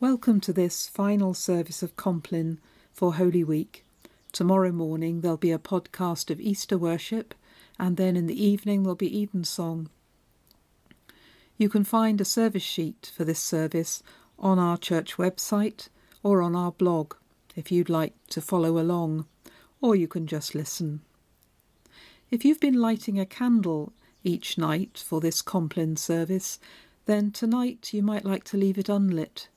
Welcome to this final service of Compline for Holy Week. Tomorrow morning there'll be a podcast of Easter worship, and then in the evening there'll be evensong. You can find a service sheet for this service on our church website or on our blog if you'd like to follow along, or you can just listen. If you've been lighting a candle each night for this Compline service, then tonight you might like to leave it unlit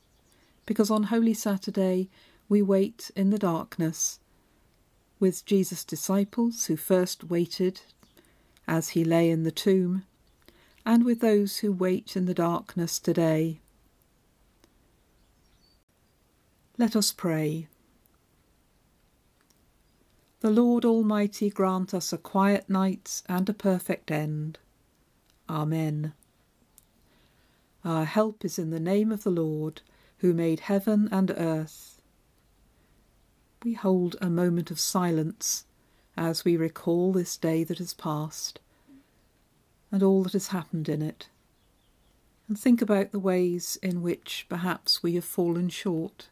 because on Holy Saturday we wait in the darkness with Jesus' disciples who first waited as he lay in the tomb, and with those who wait in the darkness today. Let us pray. The Lord Almighty grant us a quiet night and a perfect end. Amen. Our help is in the name of the Lord who made heaven and earth. We hold a moment of silence as we recall this day that has passed and all that has happened in it, and think about the ways in which perhaps we have fallen short.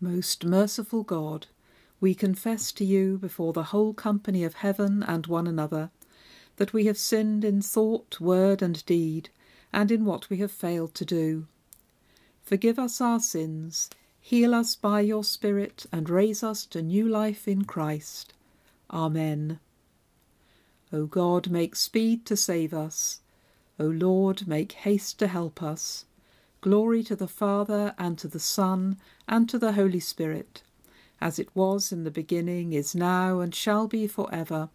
Most merciful God, we confess to you before the whole company of heaven and one another that we have sinned in thought, word, and deed, and in what we have failed to do. Forgive us our sins, heal us by your Spirit, and raise us to new life in Christ. Amen. O God, make speed to save us. O Lord, make haste to help us. Glory to the Father, and to the Son, and to the Holy Spirit as it was in the beginning, is now, and shall be for ever.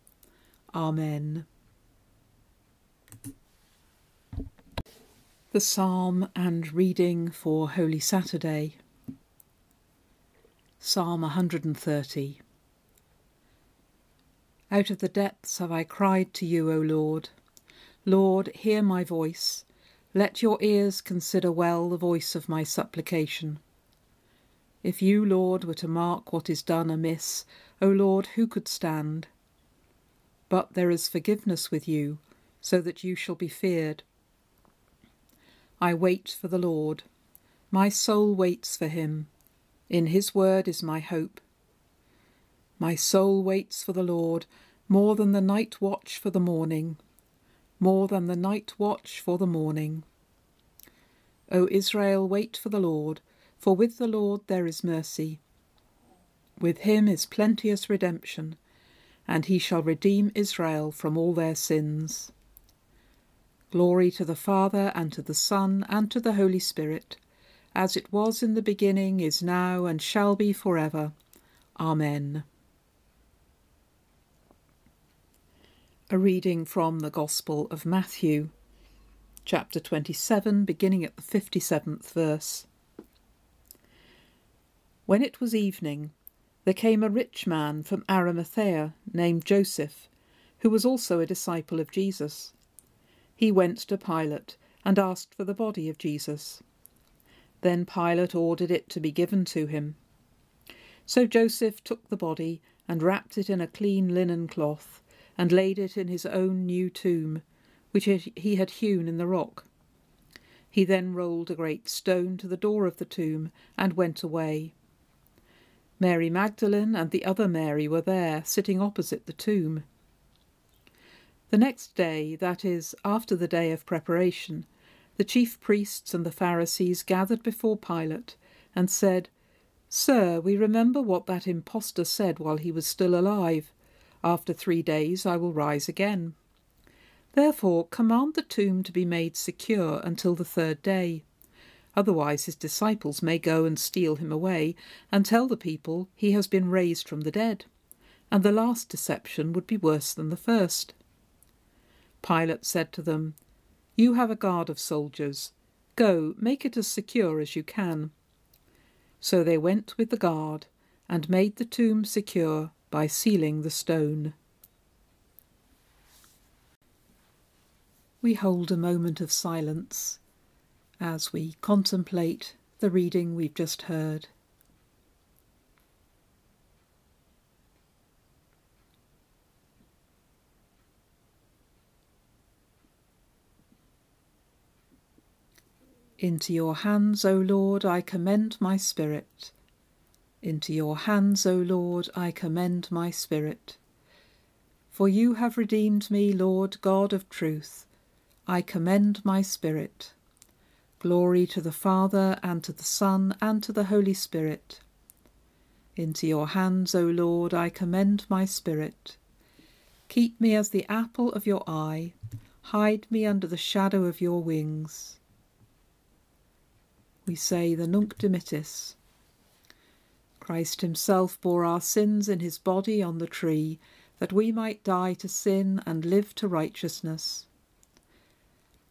Amen. The Psalm and reading for Holy Saturday. Psalm 130. Out of the depths have I cried to you, O Lord. Lord, hear my voice. Let your ears consider well the voice of my supplication. If you, Lord, were to mark what is done amiss, O Lord, who could stand? But there is forgiveness with you, so that you shall be feared. I wait for the Lord. My soul waits for him. In his word is my hope. My soul waits for the Lord more than the night watch for the morning, more than the night watch for the morning. O Israel, wait for the Lord for with the Lord there is mercy. With him is plenteous redemption, and he shall redeem Israel from all their sins. Glory to the Father, and to the Son, and to the Holy Spirit, as it was in the beginning, is now, and shall be for ever. Amen. A reading from the Gospel of Matthew, chapter 27, beginning at the 57th verse. When it was evening, there came a rich man from Arimathea named Joseph, who was also a disciple of Jesus. He went to Pilate and asked for the body of Jesus. Then Pilate ordered it to be given to him. So Joseph took the body and wrapped it in a clean linen cloth and laid it in his own new tomb, which he had hewn in the rock. He then rolled a great stone to the door of the tomb and went away. Mary Magdalene and the other Mary were there, sitting opposite the tomb. The next day, that is, after the day of preparation, the chief priests and the Pharisees gathered before Pilate and said, Sir, we remember what that impostor said while he was still alive. After three days I will rise again. Therefore command the tomb to be made secure until the third day. Otherwise, his disciples may go and steal him away and tell the people he has been raised from the dead, and the last deception would be worse than the first. Pilate said to them, You have a guard of soldiers. Go, make it as secure as you can. So they went with the guard and made the tomb secure by sealing the stone. We hold a moment of silence as we contemplate the reading we've just heard. Into your hands, O Lord, I commend my spirit. Into your hands, O Lord, I commend my spirit. For you have redeemed me, Lord God of truth. I commend my spirit. Glory to the Father, and to the Son, and to the Holy Spirit. Into your hands, O Lord, I commend my spirit. Keep me as the apple of your eye. Hide me under the shadow of your wings we say the Nunc Dimittis. Christ himself bore our sins in his body on the tree, that we might die to sin and live to righteousness.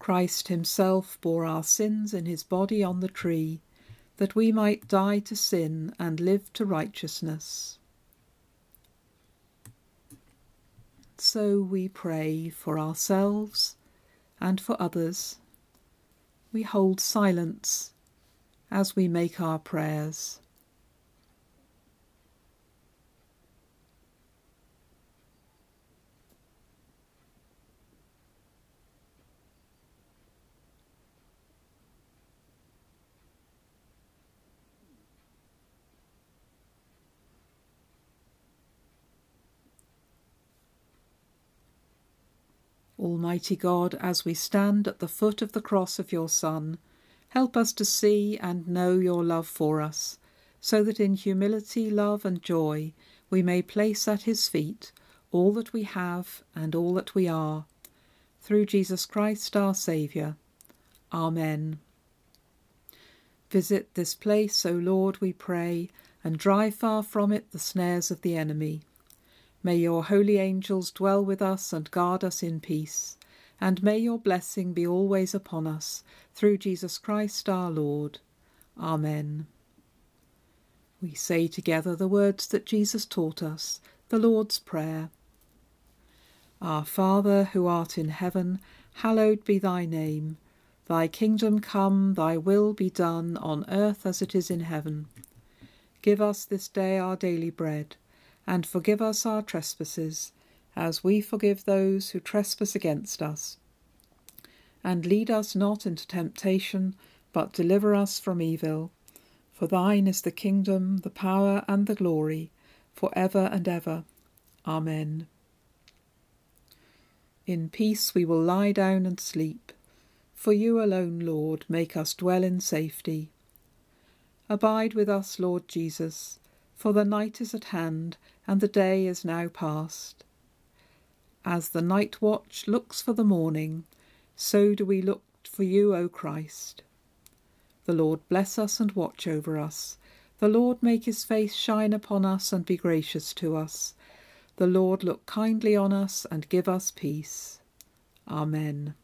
Christ himself bore our sins in his body on the tree, that we might die to sin and live to righteousness. So we pray for ourselves and for others. We hold silence as we make our prayers. Almighty God, as we stand at the foot of the cross of your Son, Help us to see and know your love for us, so that in humility, love, and joy we may place at his feet all that we have and all that we are. Through Jesus Christ our Saviour. Amen. Visit this place, O Lord, we pray, and drive far from it the snares of the enemy. May your holy angels dwell with us and guard us in peace and may your blessing be always upon us, through Jesus Christ our Lord. Amen. We say together the words that Jesus taught us, the Lord's Prayer. Our Father, who art in heaven, hallowed be thy name. Thy kingdom come, thy will be done, on earth as it is in heaven. Give us this day our daily bread, and forgive us our trespasses as we forgive those who trespass against us. And lead us not into temptation, but deliver us from evil. For thine is the kingdom, the power, and the glory, for ever and ever. Amen. In peace we will lie down and sleep. For you alone, Lord, make us dwell in safety. Abide with us, Lord Jesus, for the night is at hand, and the day is now past. As the night watch looks for the morning, so do we look for you, O Christ. The Lord bless us and watch over us. The Lord make his face shine upon us and be gracious to us. The Lord look kindly on us and give us peace. Amen.